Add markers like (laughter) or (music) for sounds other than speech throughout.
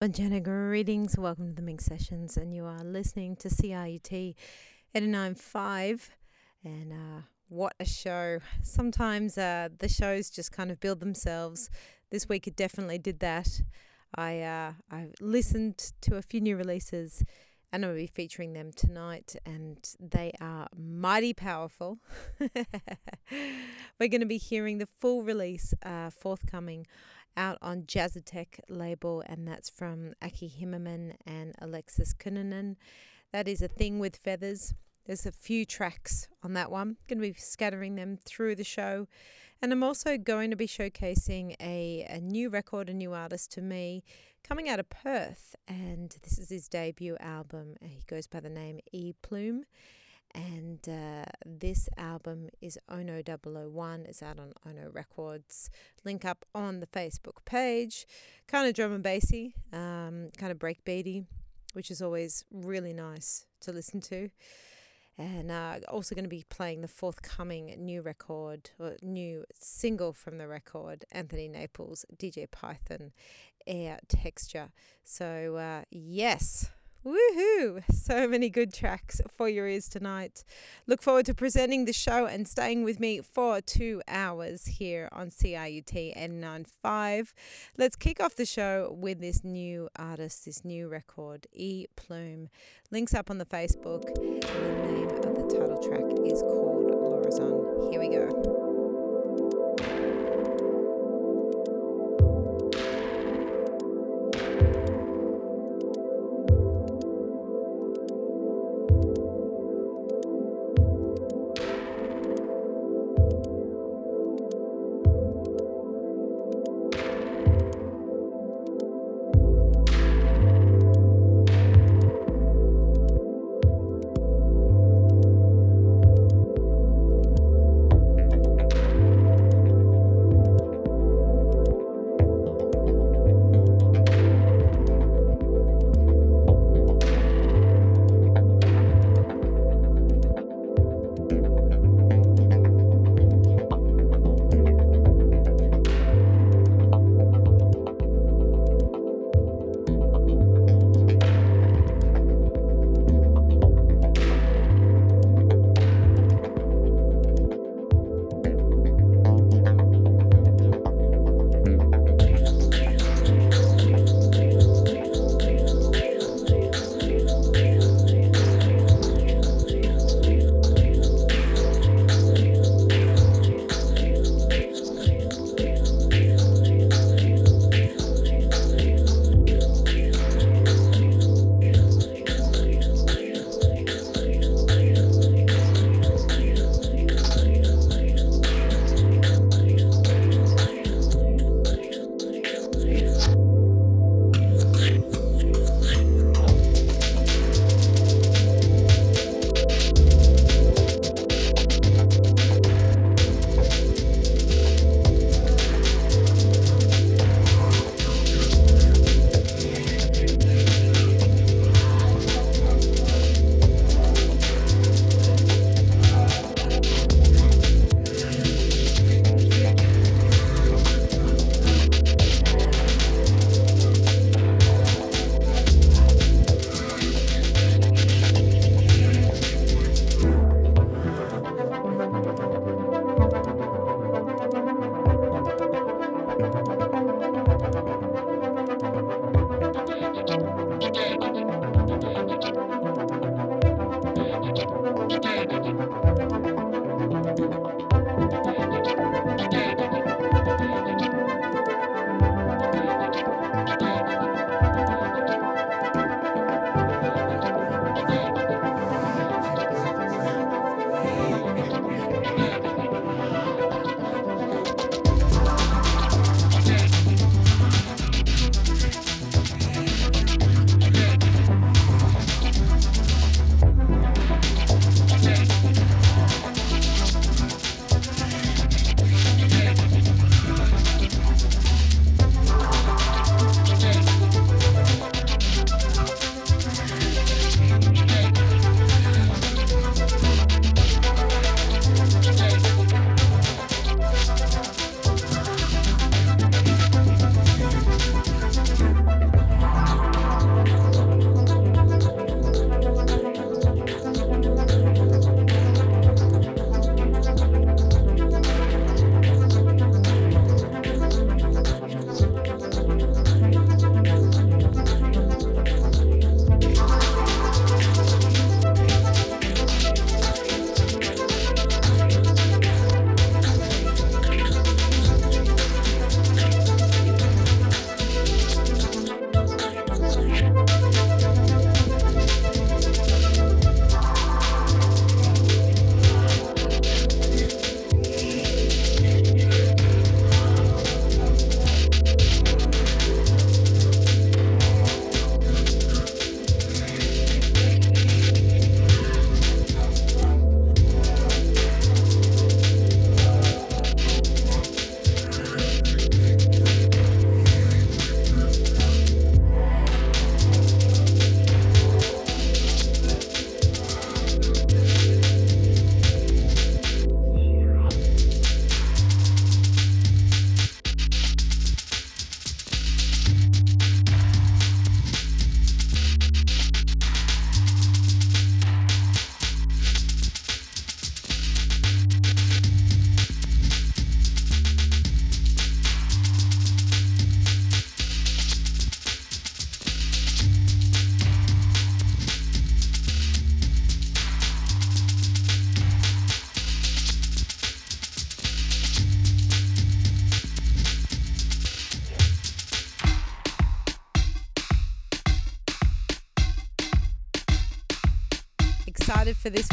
Bonjana greetings, welcome to the Minx Sessions, and you are listening to CRUT 89.5. And uh, what a show! Sometimes uh, the shows just kind of build themselves. This week it definitely did that. I uh, I listened to a few new releases, and I'm going to be featuring them tonight, and they are mighty powerful. (laughs) We're going to be hearing the full release uh, forthcoming out on Jazzatech label, and that's from Aki Himanen and Aleksi Kinnunen. That is a thing with feathers. There's a few tracks on that one. Going to be scattering them through the show. And I'm also going to be showcasing a, a new record, a new artist to me, coming out of Perth. And this is his debut album. He goes by the name E Plume and uh, this album is Ono 001. It's out on Ono Records. Link up on the Facebook page. Kind of drum and bassy, um, kind of breakbeaty, which is always really nice to listen to. And uh, also going to be playing the forthcoming new record, or new single from the record, Anthony Naples, DJ Python, Air Texture. So, uh, yes Woohoo! So many good tracks for your ears tonight. Look forward to presenting the show and staying with me for two hours here on CRUT N95. Let's kick off the show with this new artist, this new record, E Plume. Links up on the Facebook, and the name of the title track is called Lorizon. Here we go.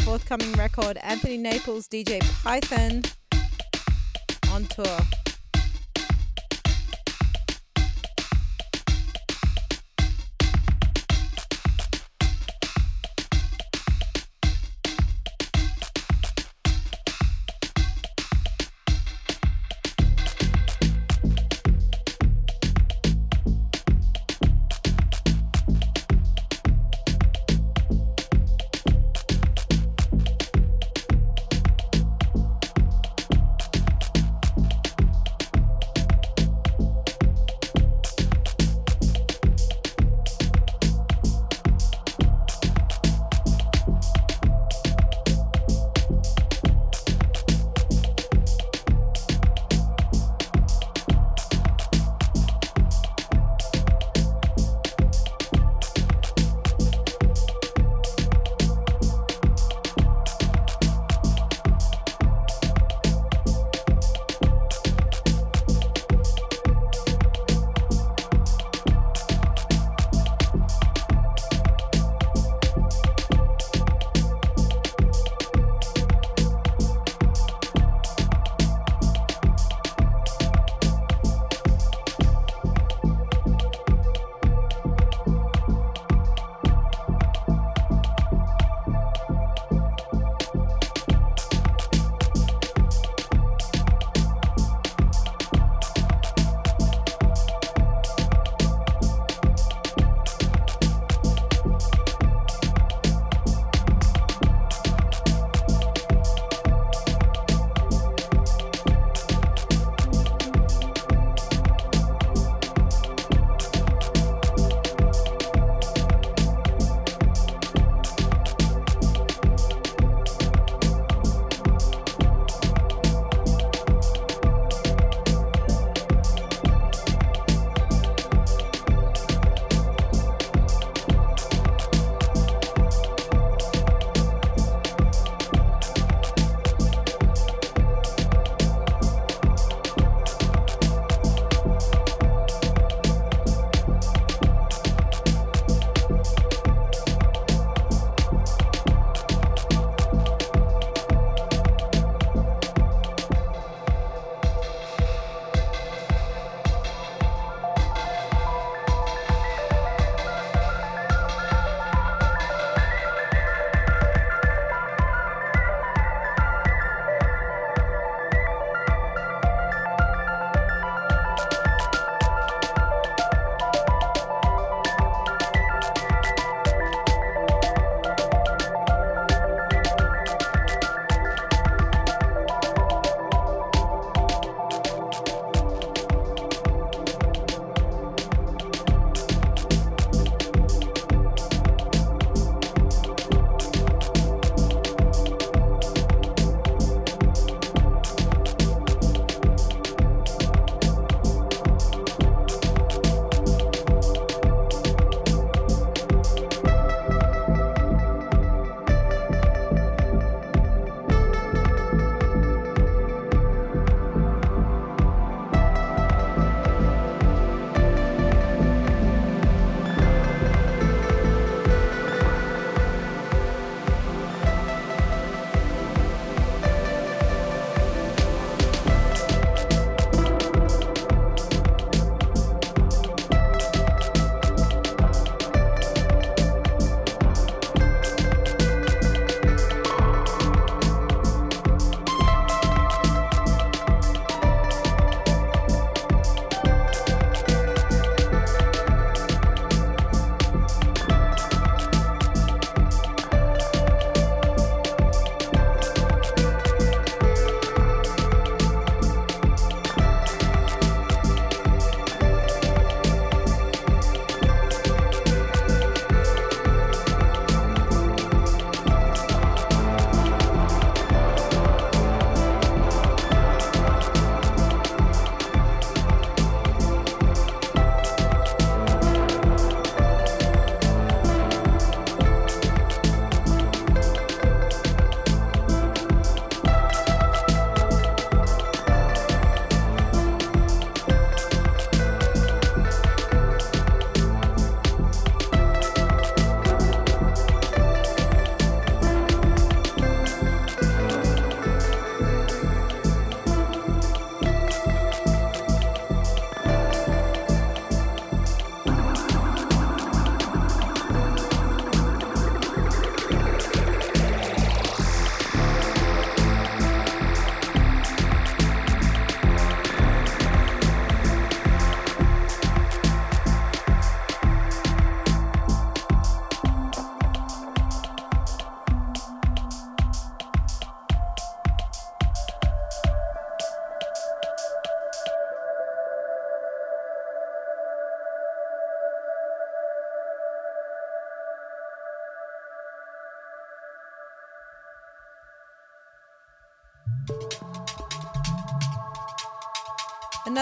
Forthcoming record. Anthony Naples, DJ Python Entoure.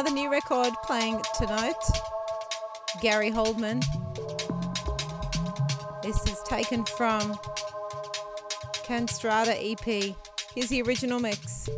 another new record playing tonight. Gary Holldman. This is taken from Kantrasta EP. Here's the original mix.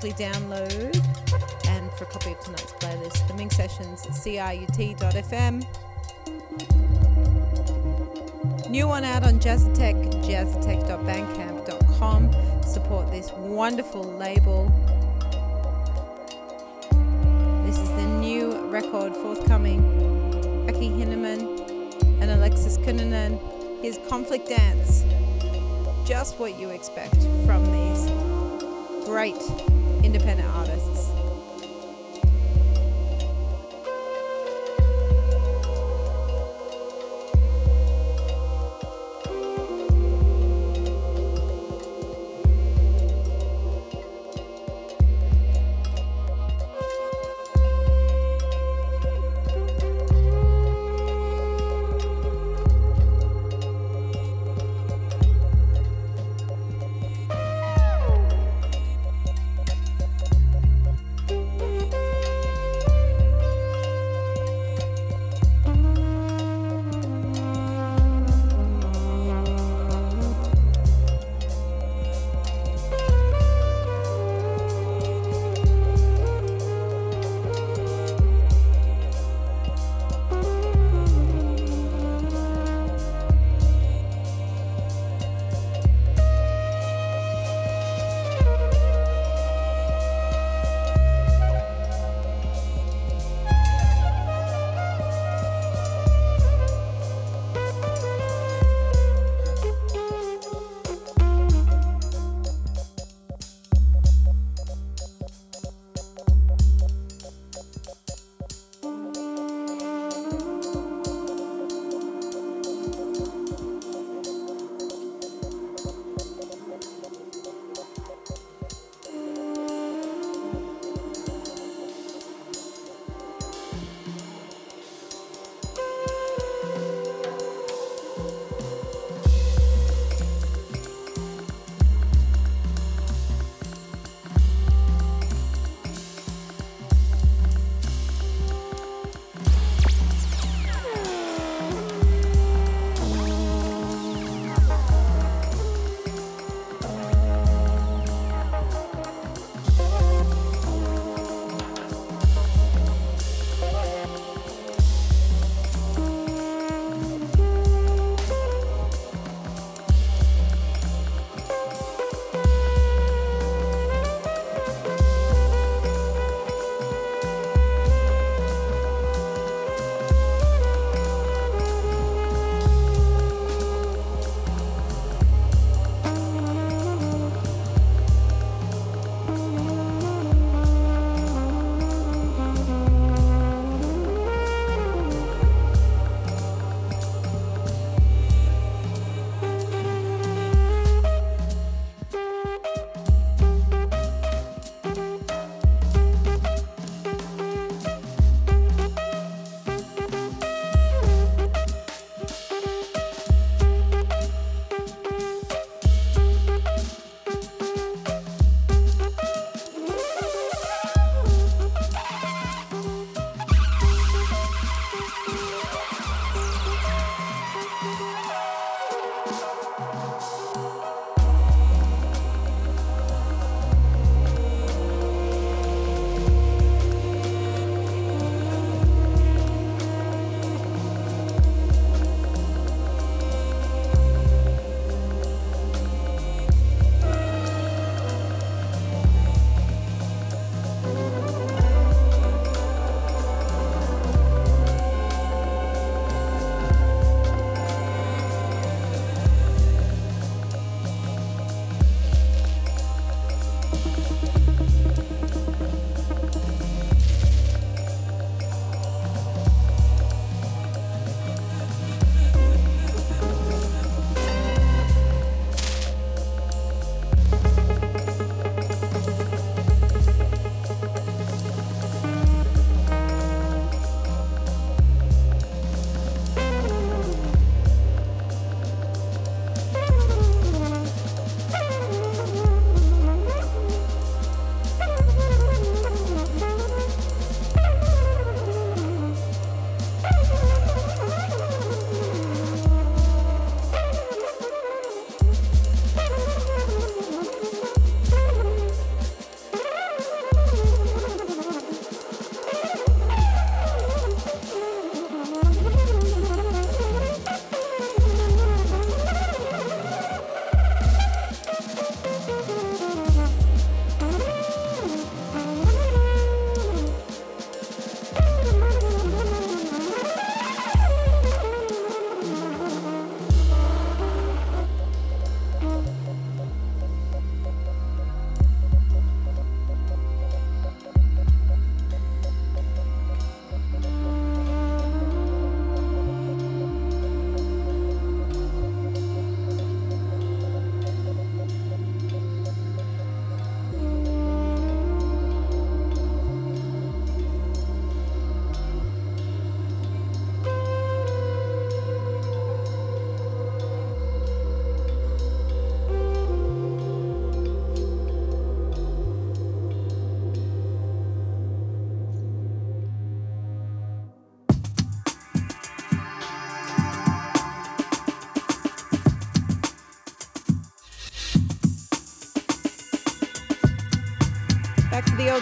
download and for a copy of tonight's playlist, the Minx Sessions at crut.fm. New one out on Jazzatech, jazzatech.bandcamp.com. Support this wonderful label. This is the new record forthcoming. Aki Himanen and Aleksi Kinnunen. His conflict dance. Just what you expect from me great independent artists.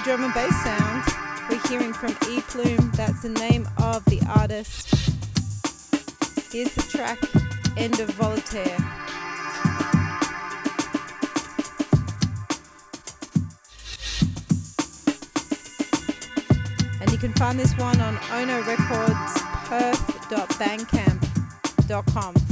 Drum and bass sound. We're hearing from E Plume, that's the name of the artist. Here's the track End of Voltaire. And you can find this one on Ono Records perth.bandcamp.com.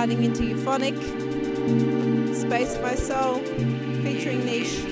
sliding into Euphonic, Space My Soul, featuring Neech.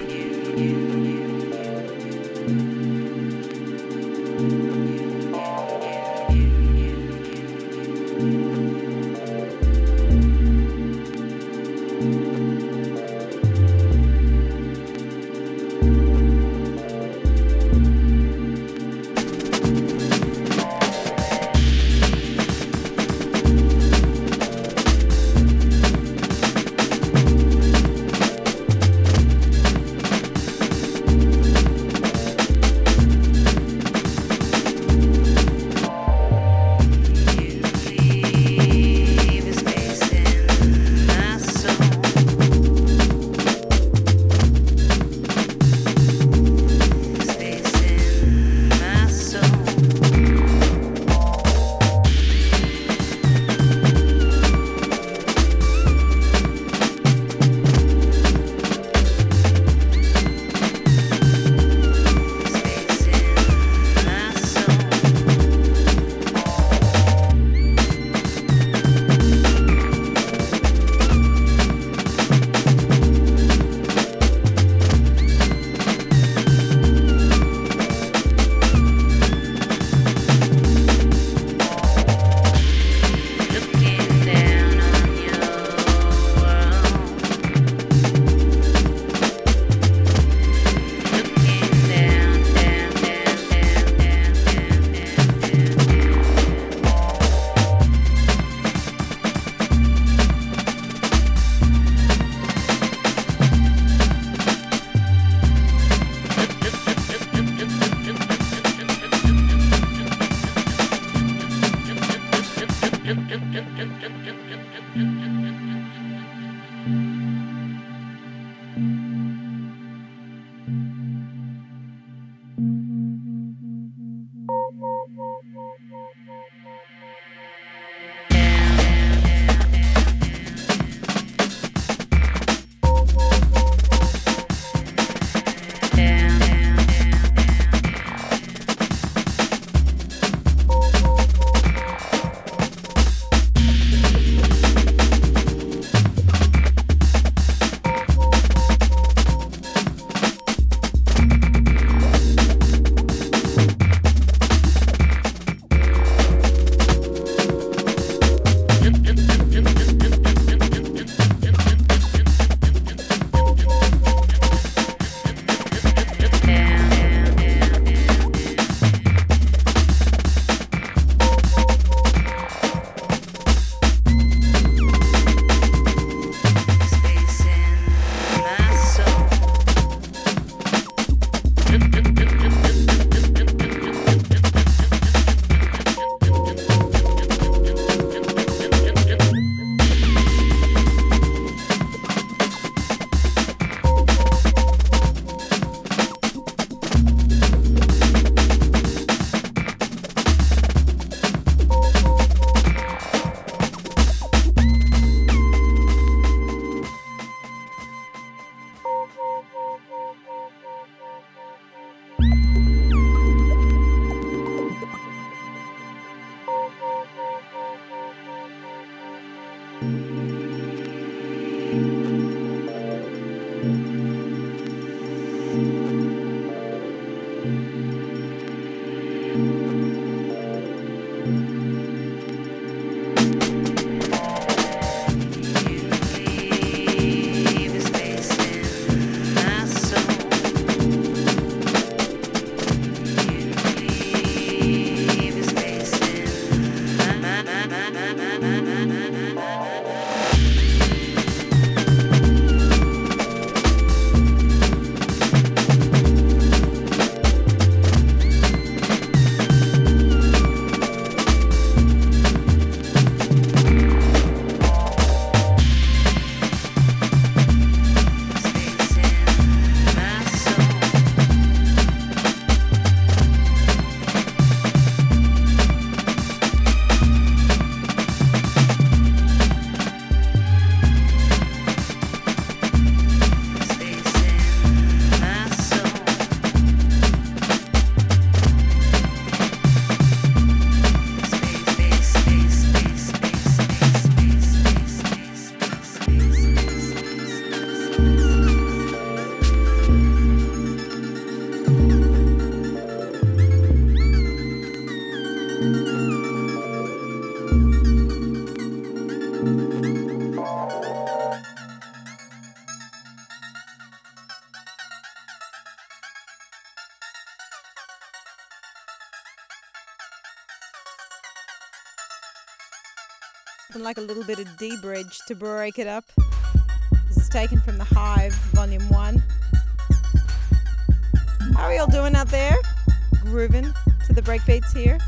Like a little bit of dBridge to break it up. This is taken from the Hive, Volume 1. How are y'all doing out there? Grooving to the breakbeats here?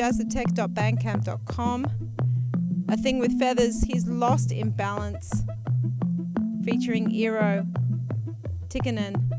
jazzatech.bandcamp.com. A Thing with Feathers, He's Lost in Balance, featuring Eero Tikkanen.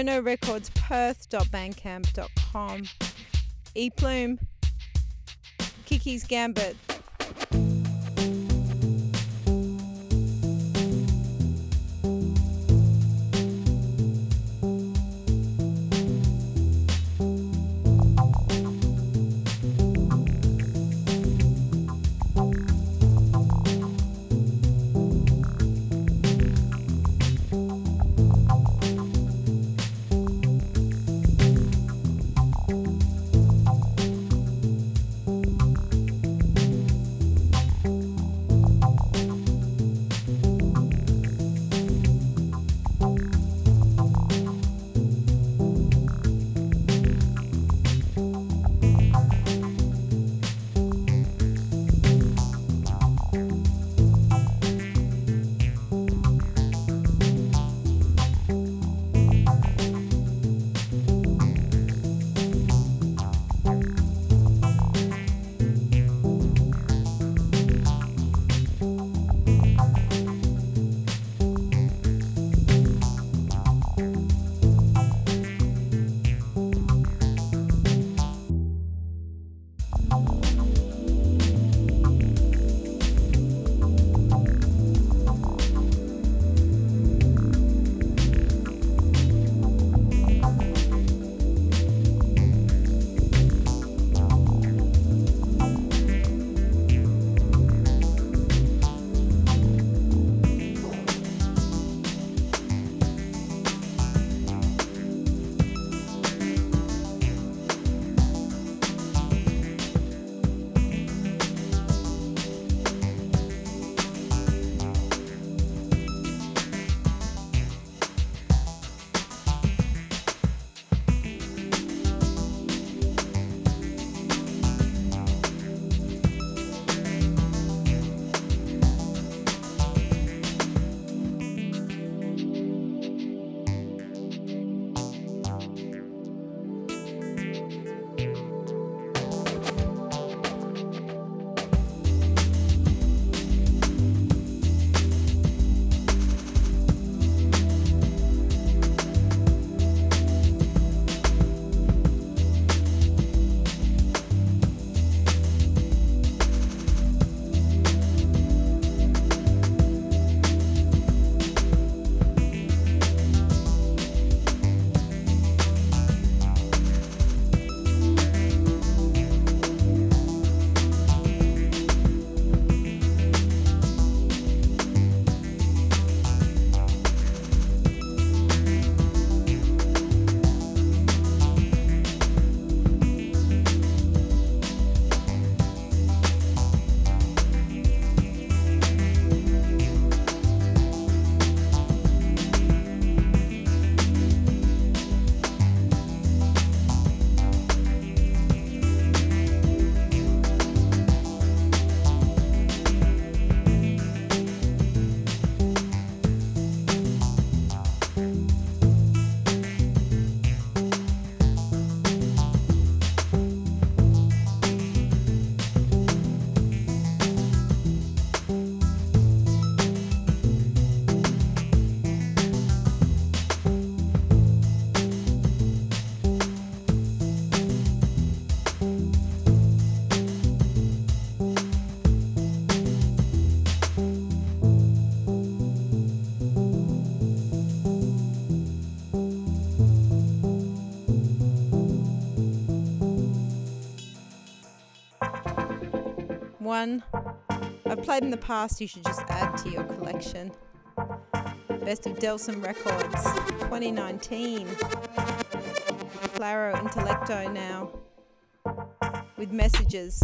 Ono Records Perth.bandcamp.com. E Plume. Kiki's Gambit. Played in the past, you should just add to your collection. Best of Delsin Records 2019. Claro Intelecto now with messages.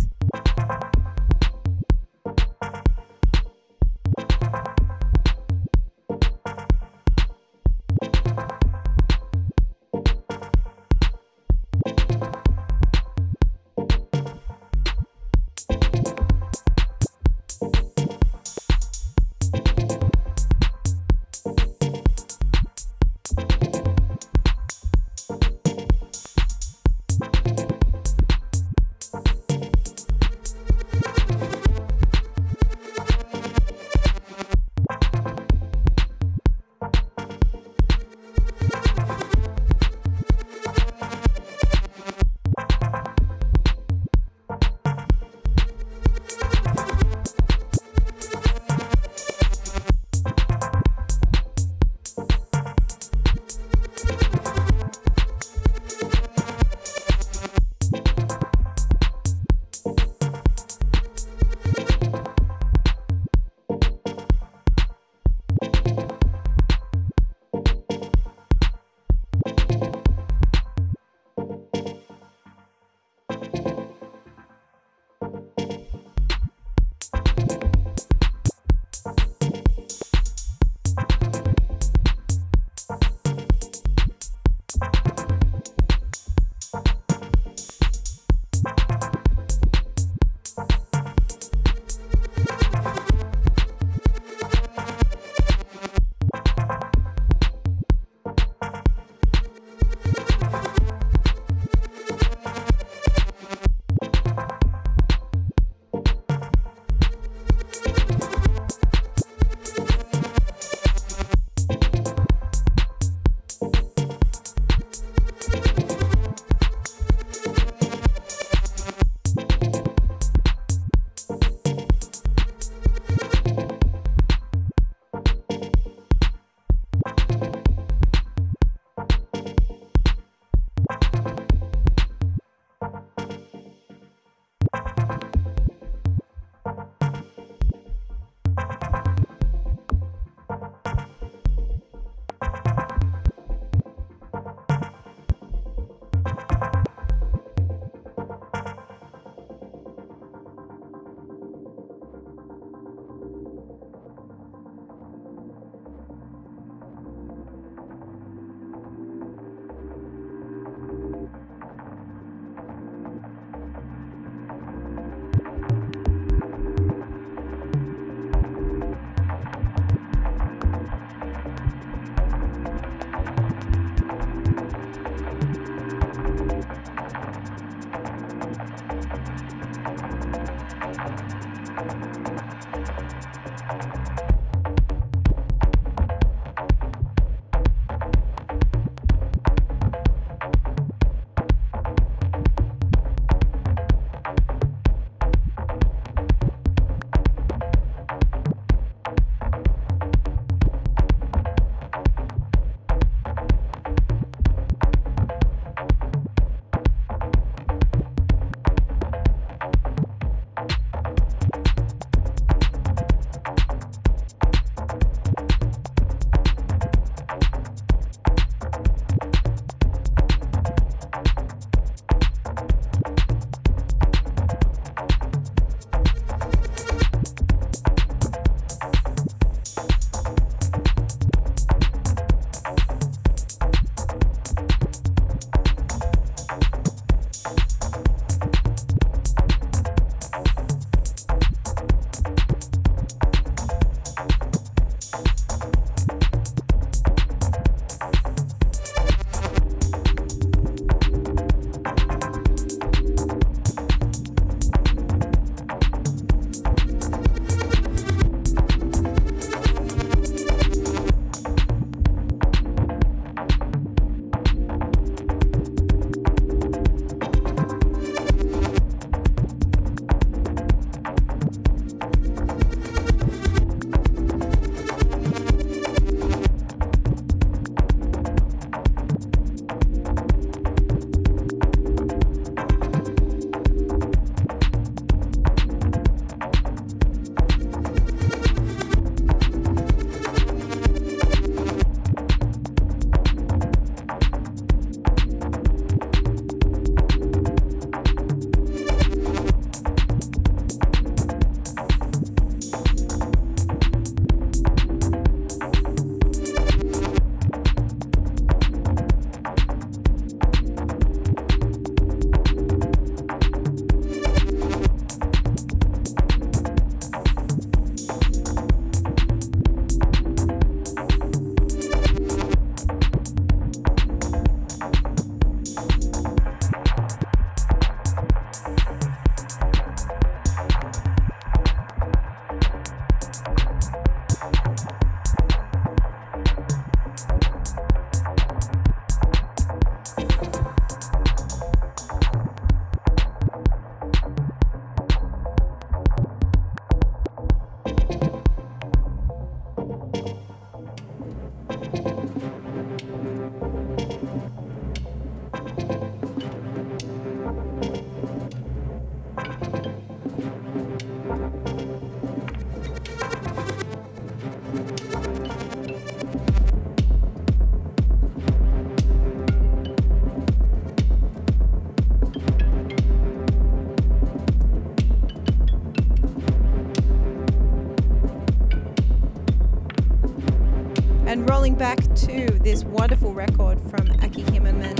Back to this wonderful record from Aki Himanen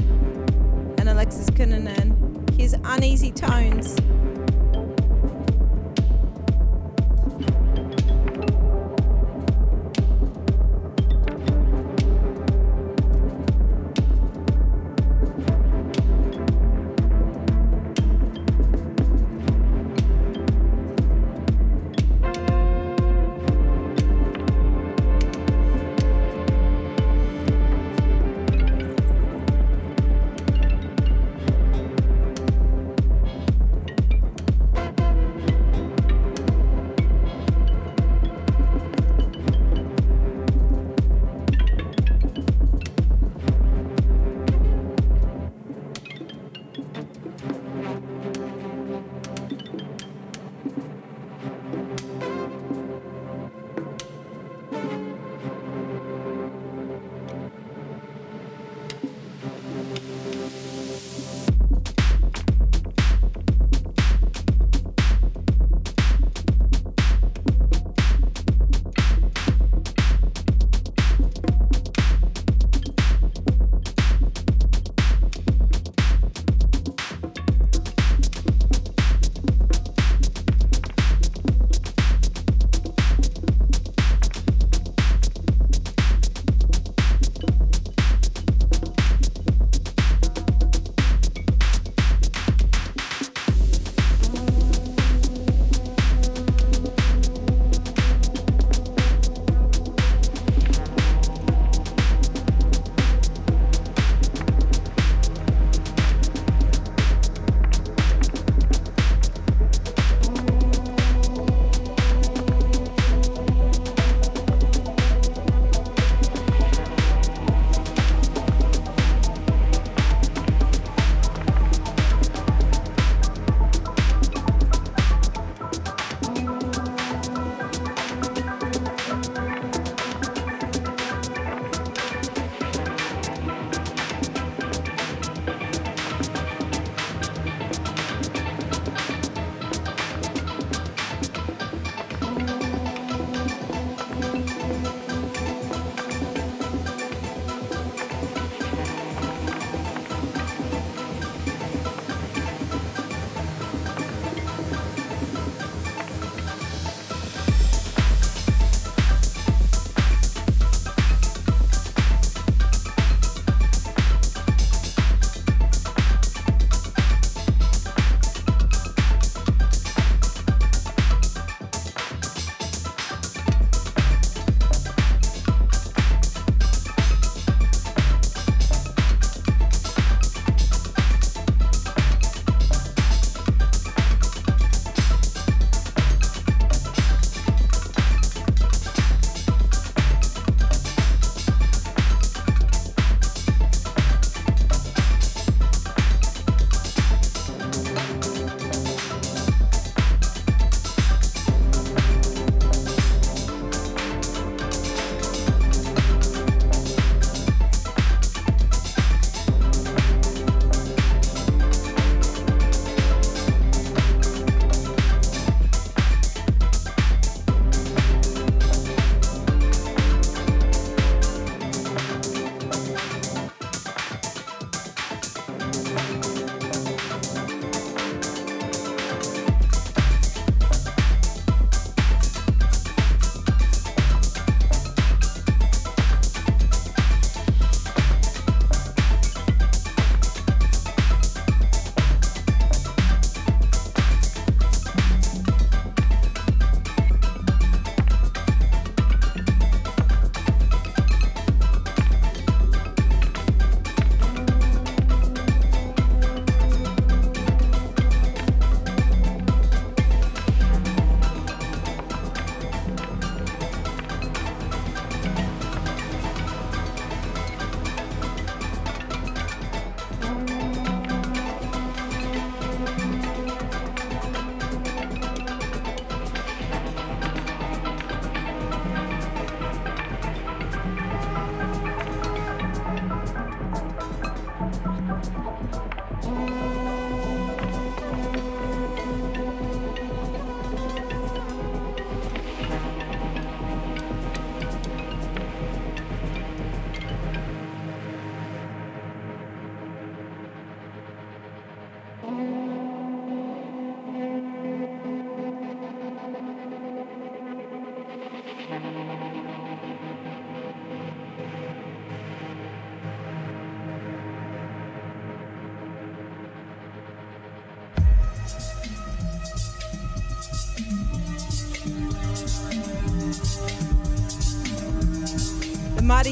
and Aleksi Kinnunen, his Uneasy Tones.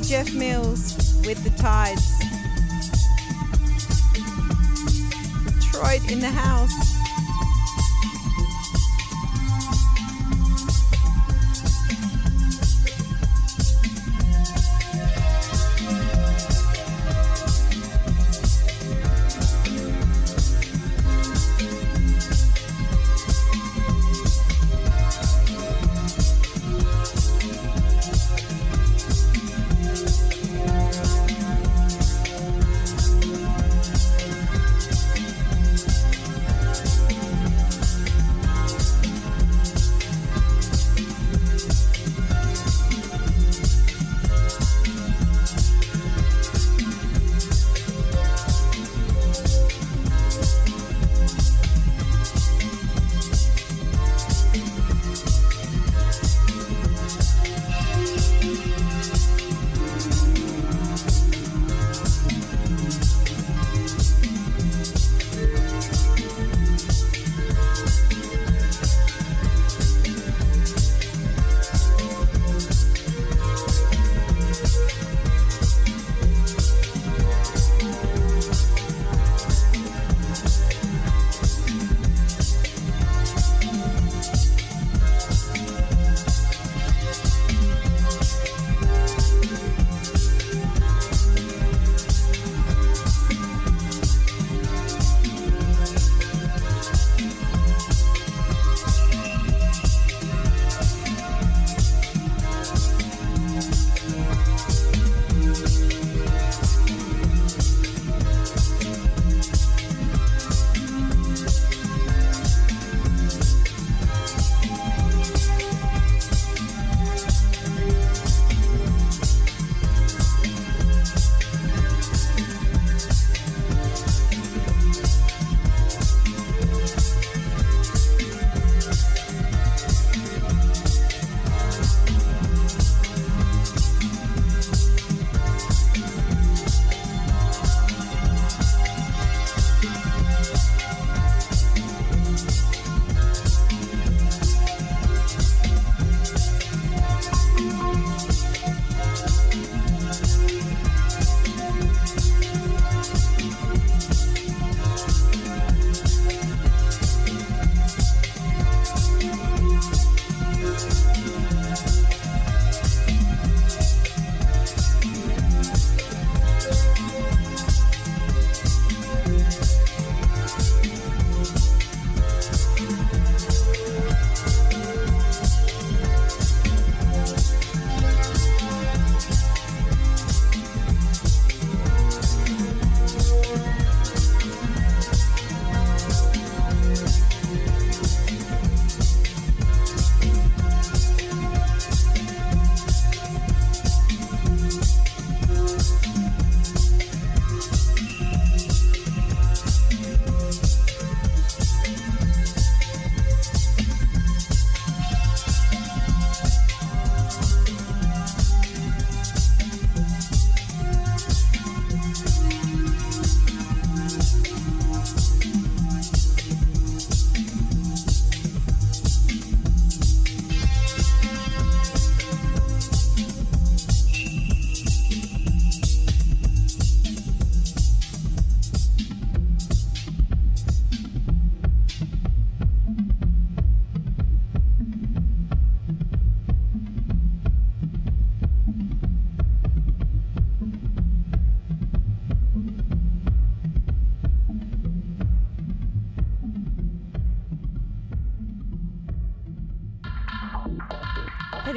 Jeff Mills with the tides. Detroit in the house.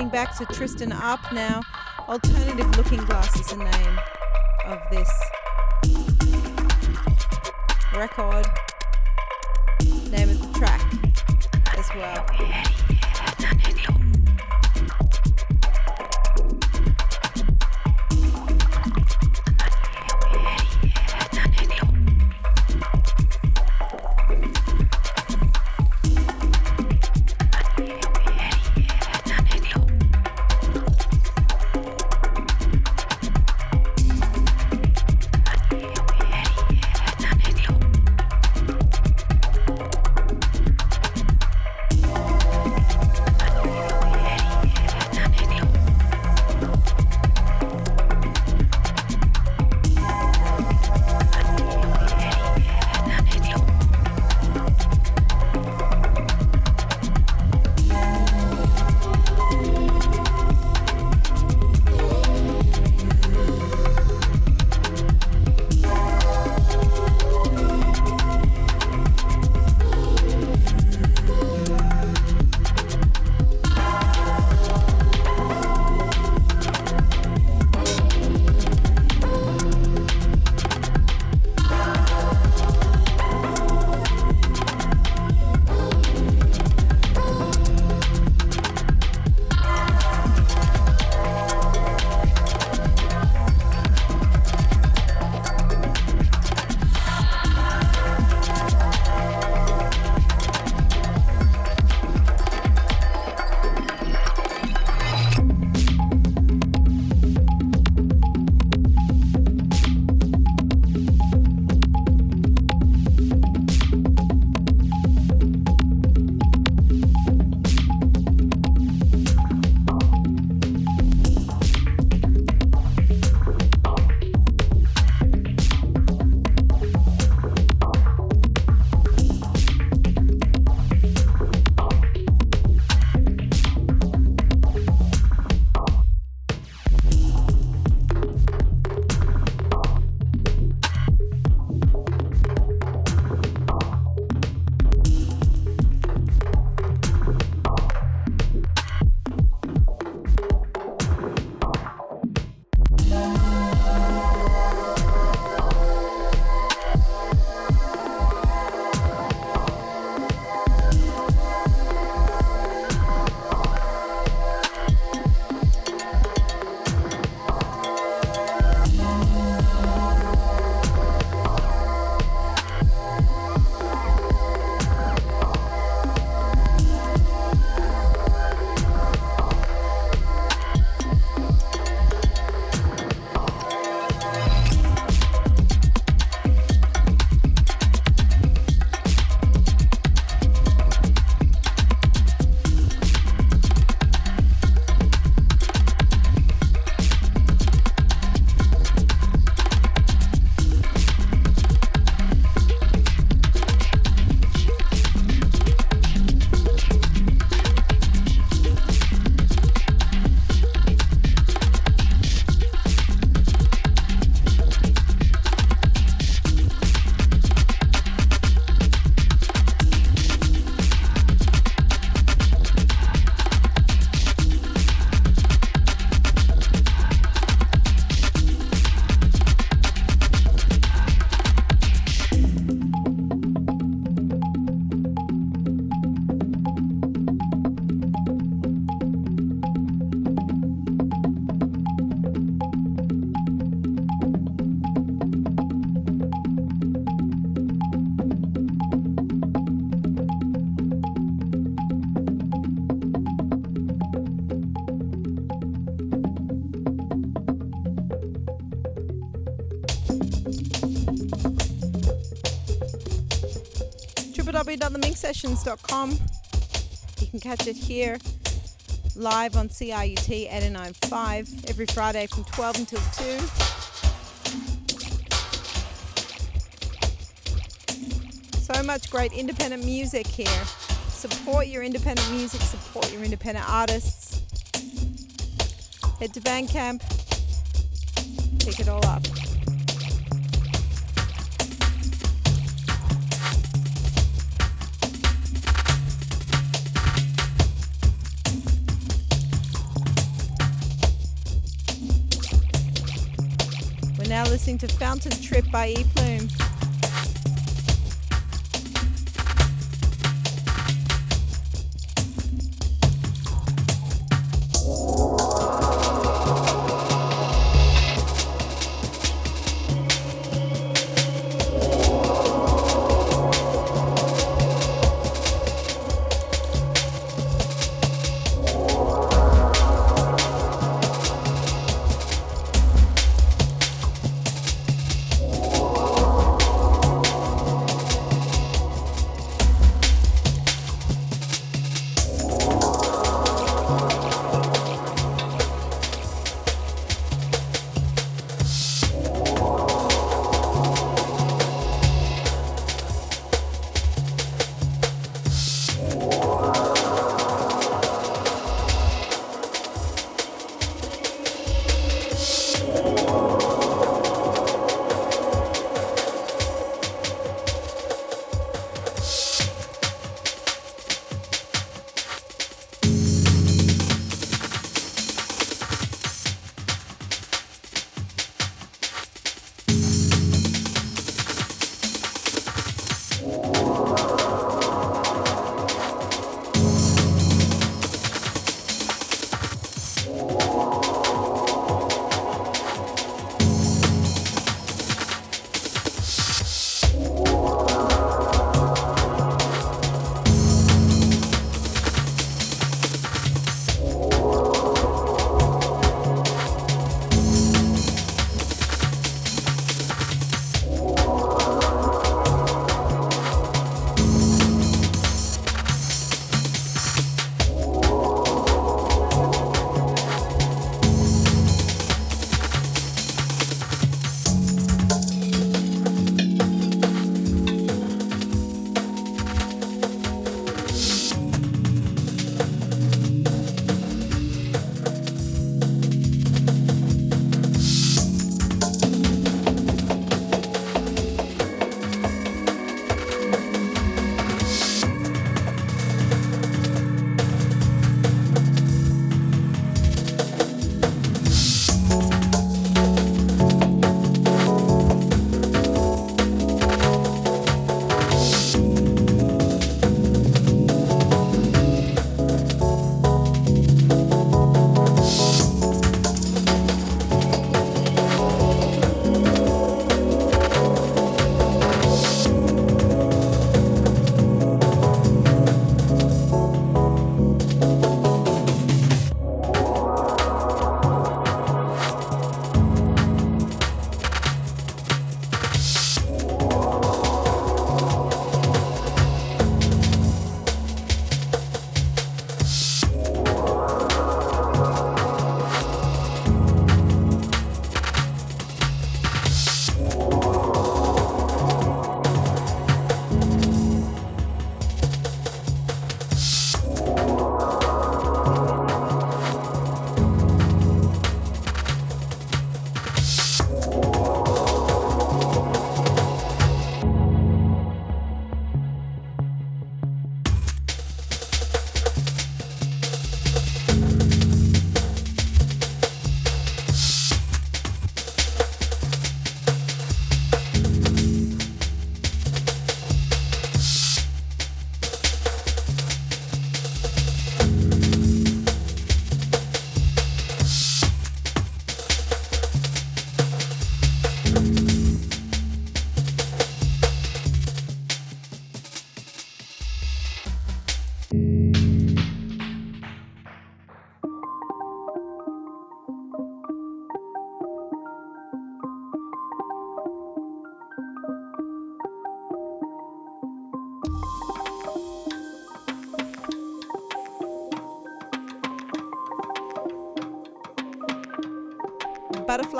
Heading back to Tristan Up now. Alternative Looking Glass is the name of this record. www.theminxsessions.com. You can catch it here live on CIUT 895 every Friday from 12 until 2. So much great independent music here. Support your independent music, support your independent artists. Head to Bandcamp, pick it all up. To Fountain Trip by E Plume.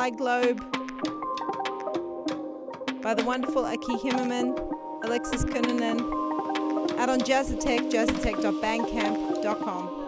Butterfly Globe by the wonderful Aki Himanen, Aleksi Kinnunen, out on Jazzatech, jazzatech.bandcamp.com.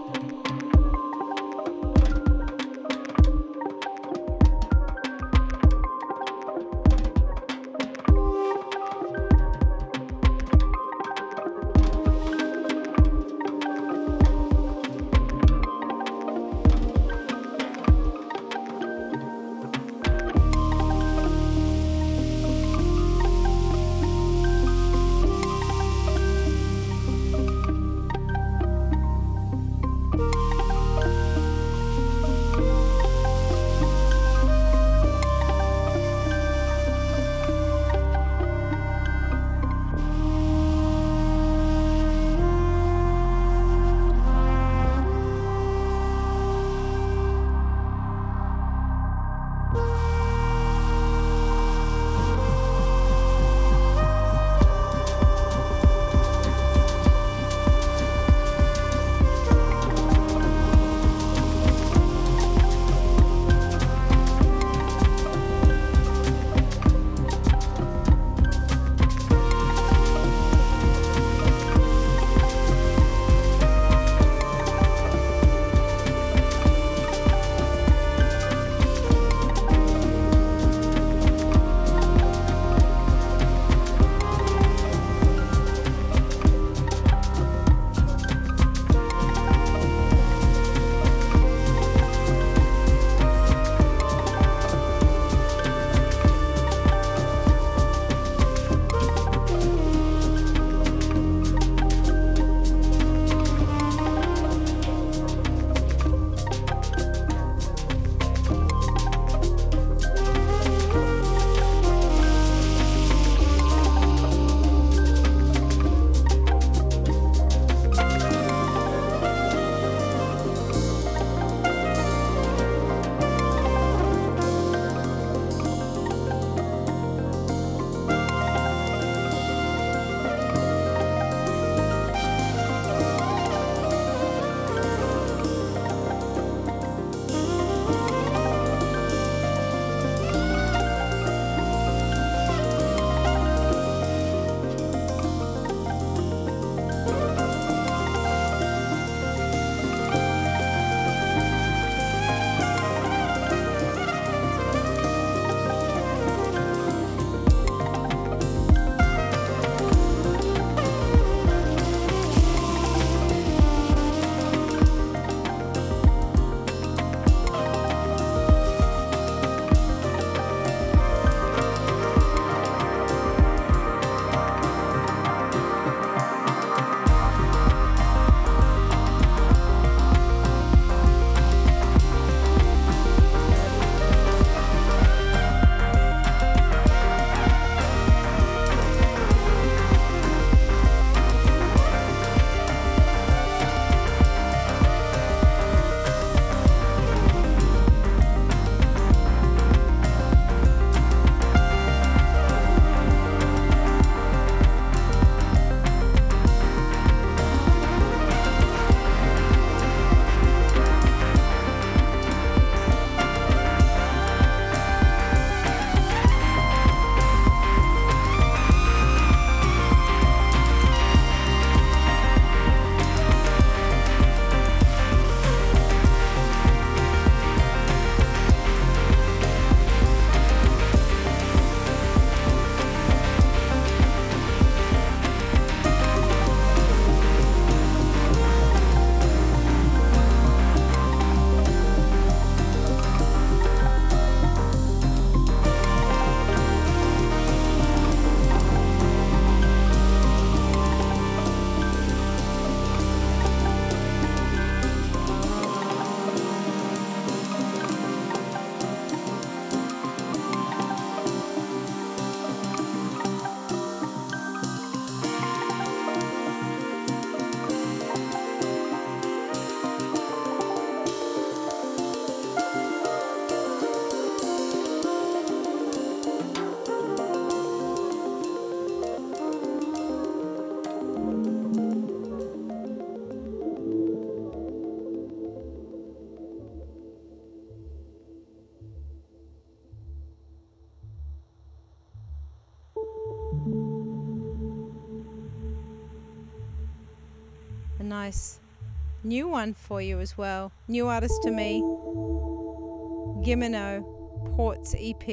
nice new one for you as well. New artist to me, Gimeno Ports EP.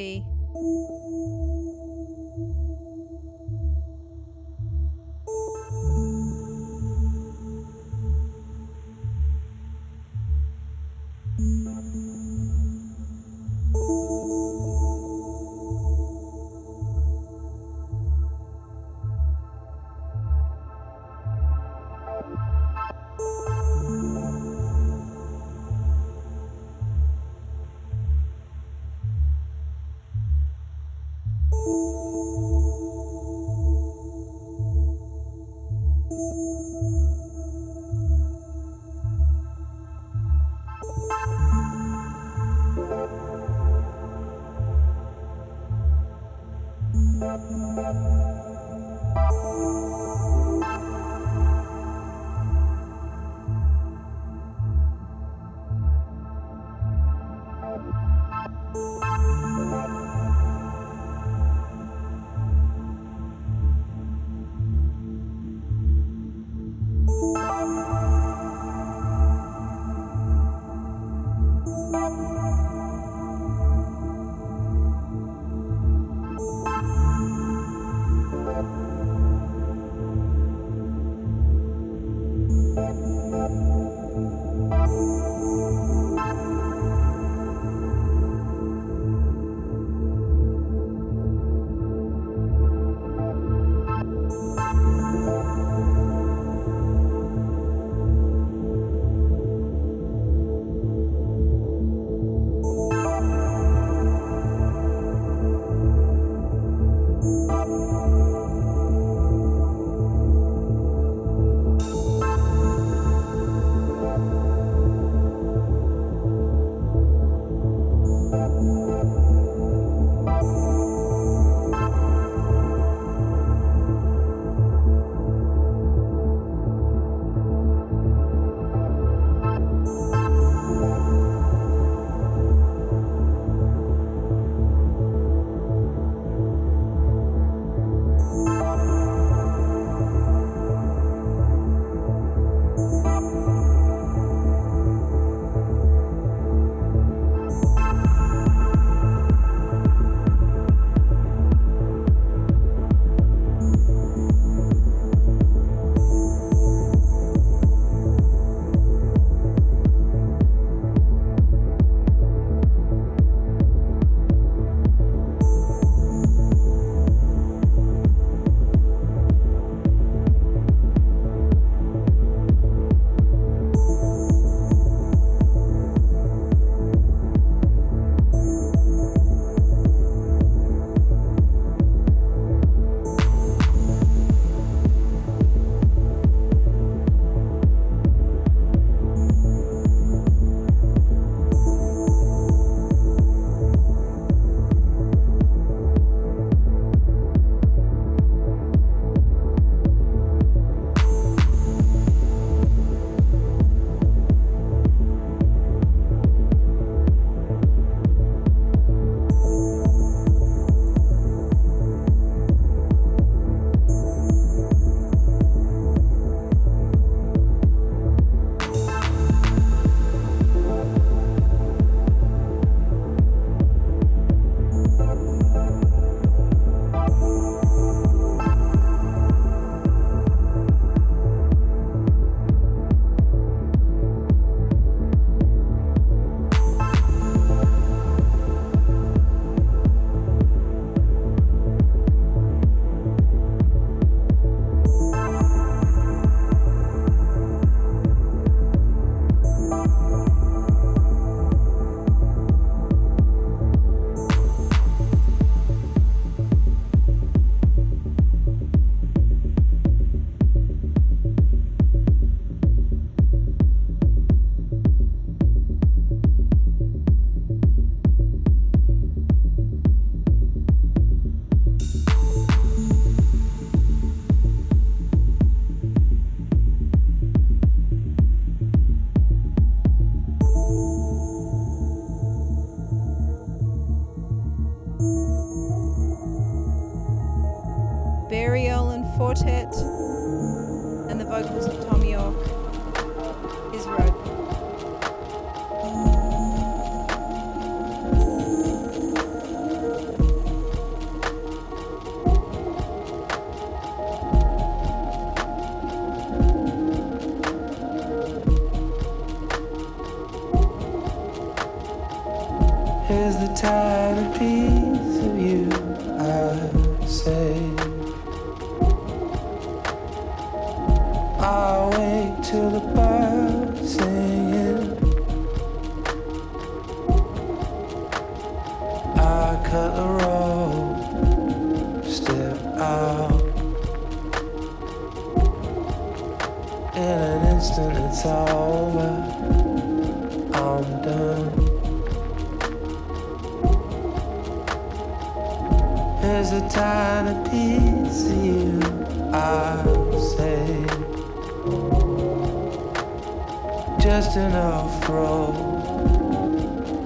just an off road,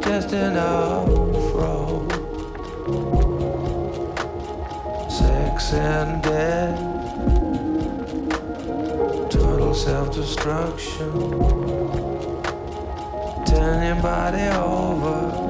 just an off road. Sex and death, total self destruction. Turn your body over.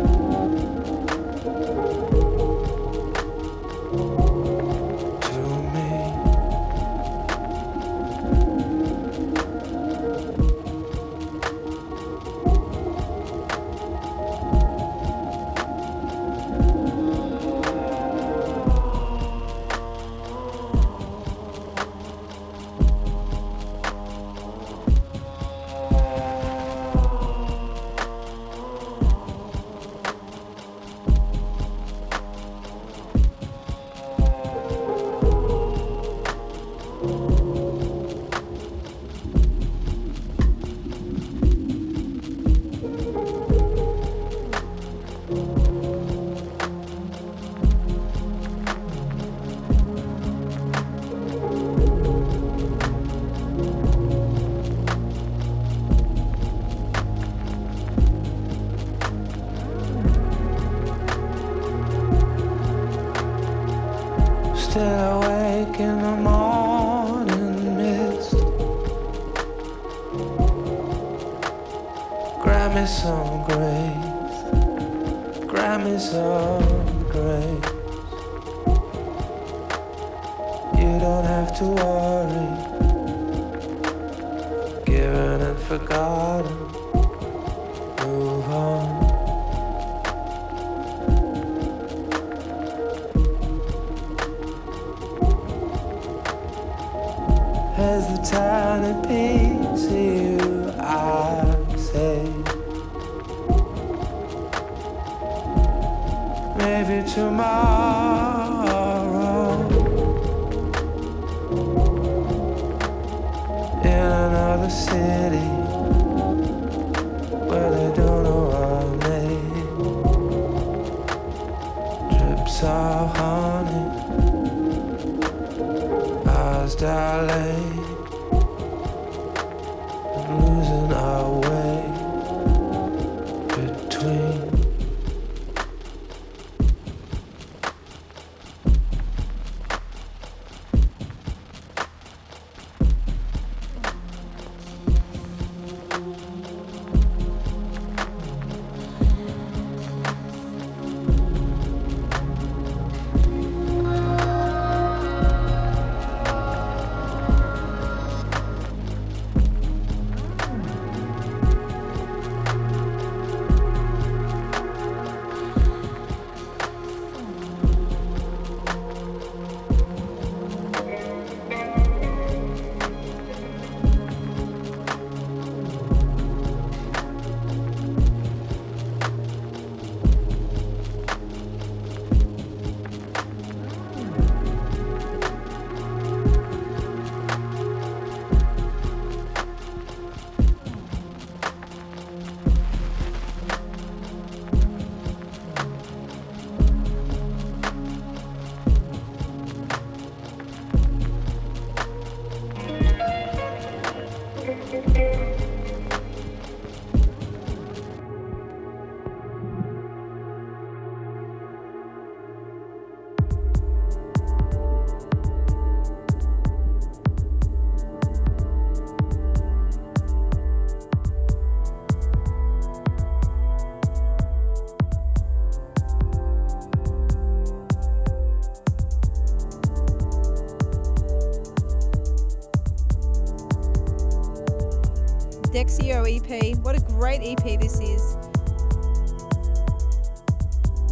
Great EP this is.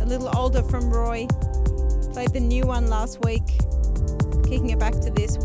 A little older from Roy. Played the new one last week. Kicking it back to this,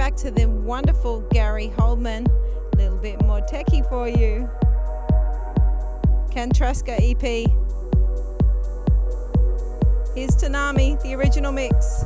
Wearier. to the wonderful Gary Holldman, A little bit more techie for you. Kantrasta EP. Here's Tanami, the original mix.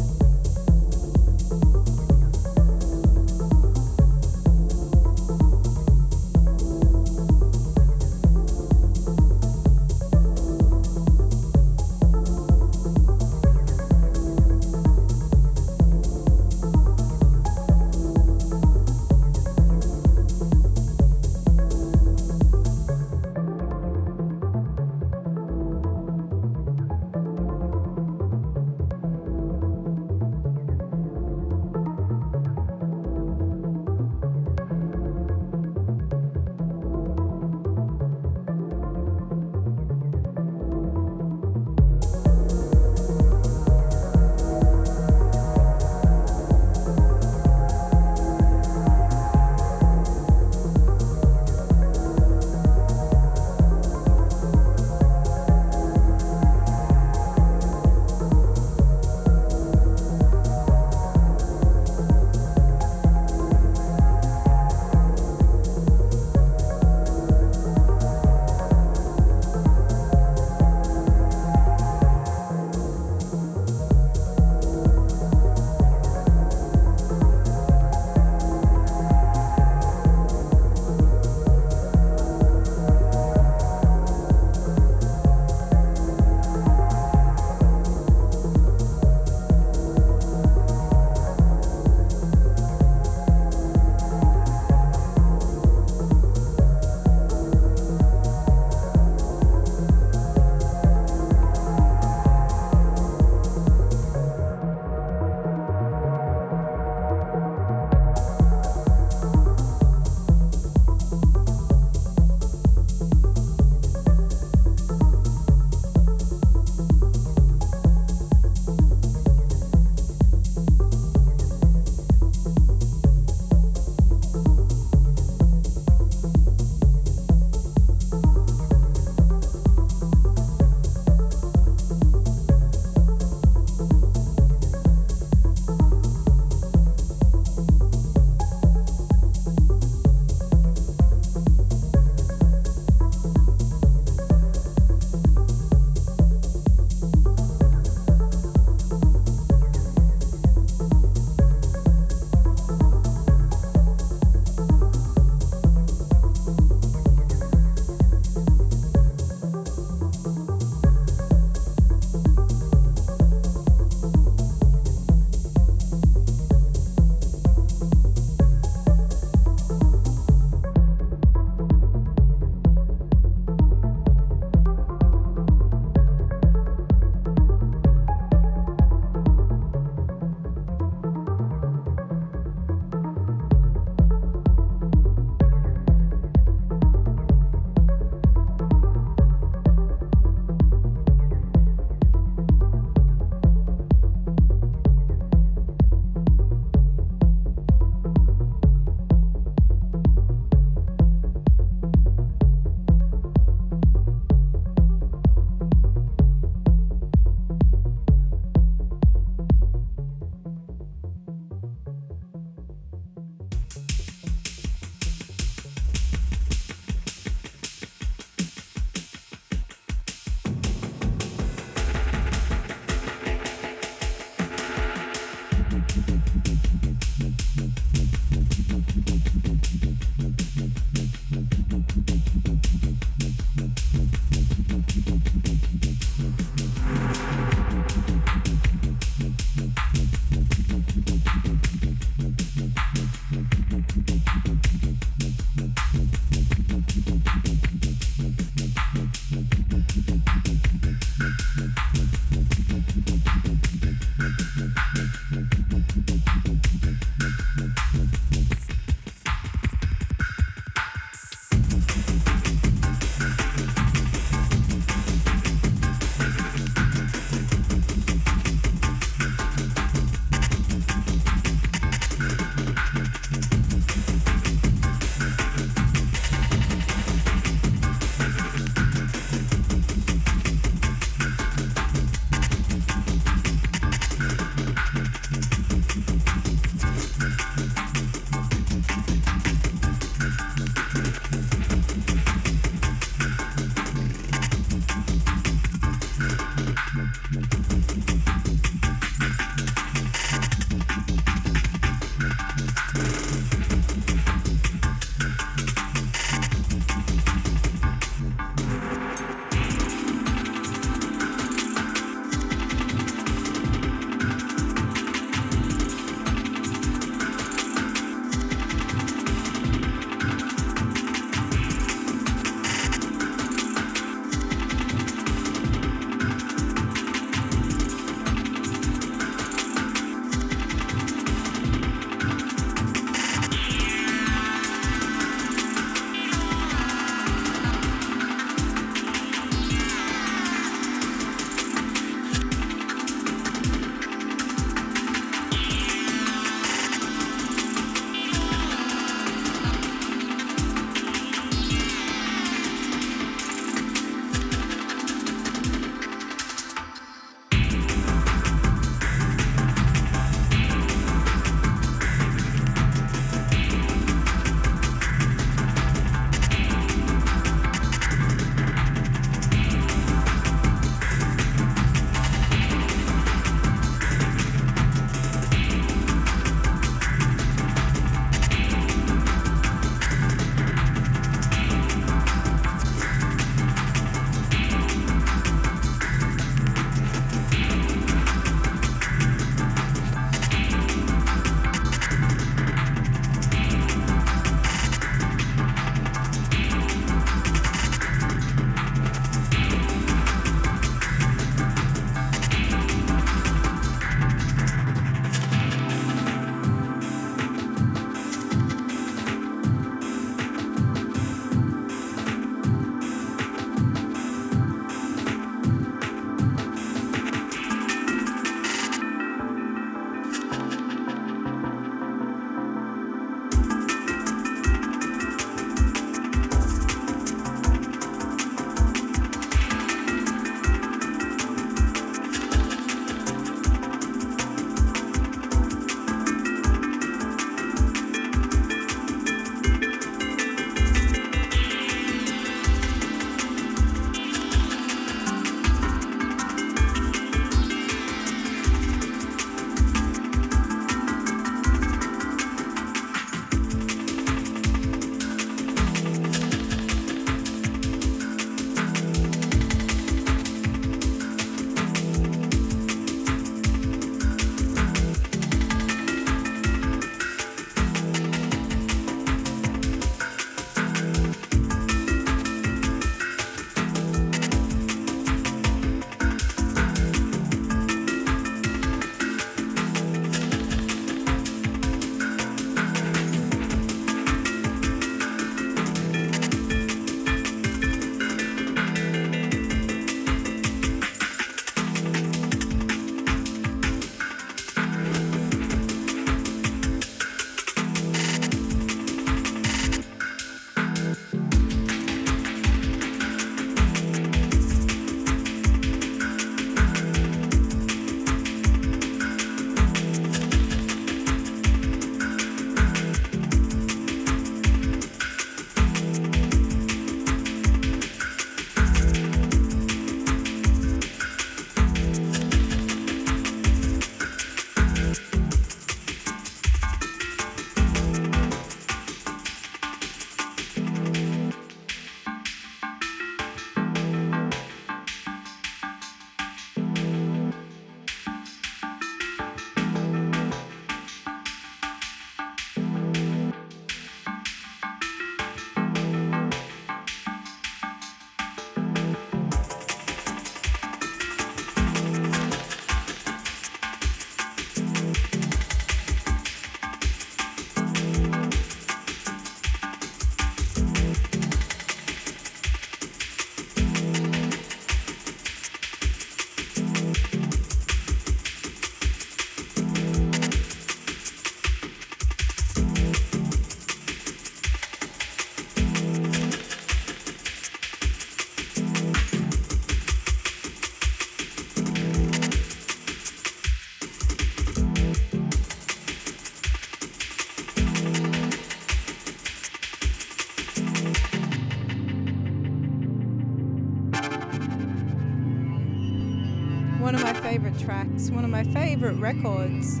Tracks, one of my favorite records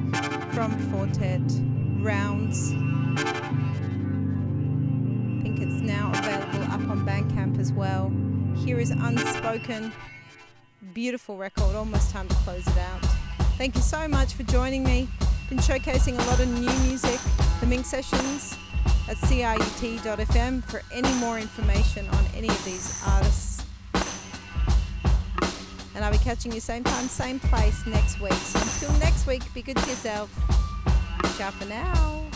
from Four Tet, Rounds. I think it's now available up on Bandcamp as well. Here is Unspoken, beautiful record, almost time to close it out. Thank you so much for joining me. Been showcasing a lot of new music, the Minx Sessions at crut.fm for any more information on any of these artists. And I'll be catching you same time, same place next week. So until next week, be good to yourself. Ciao for now.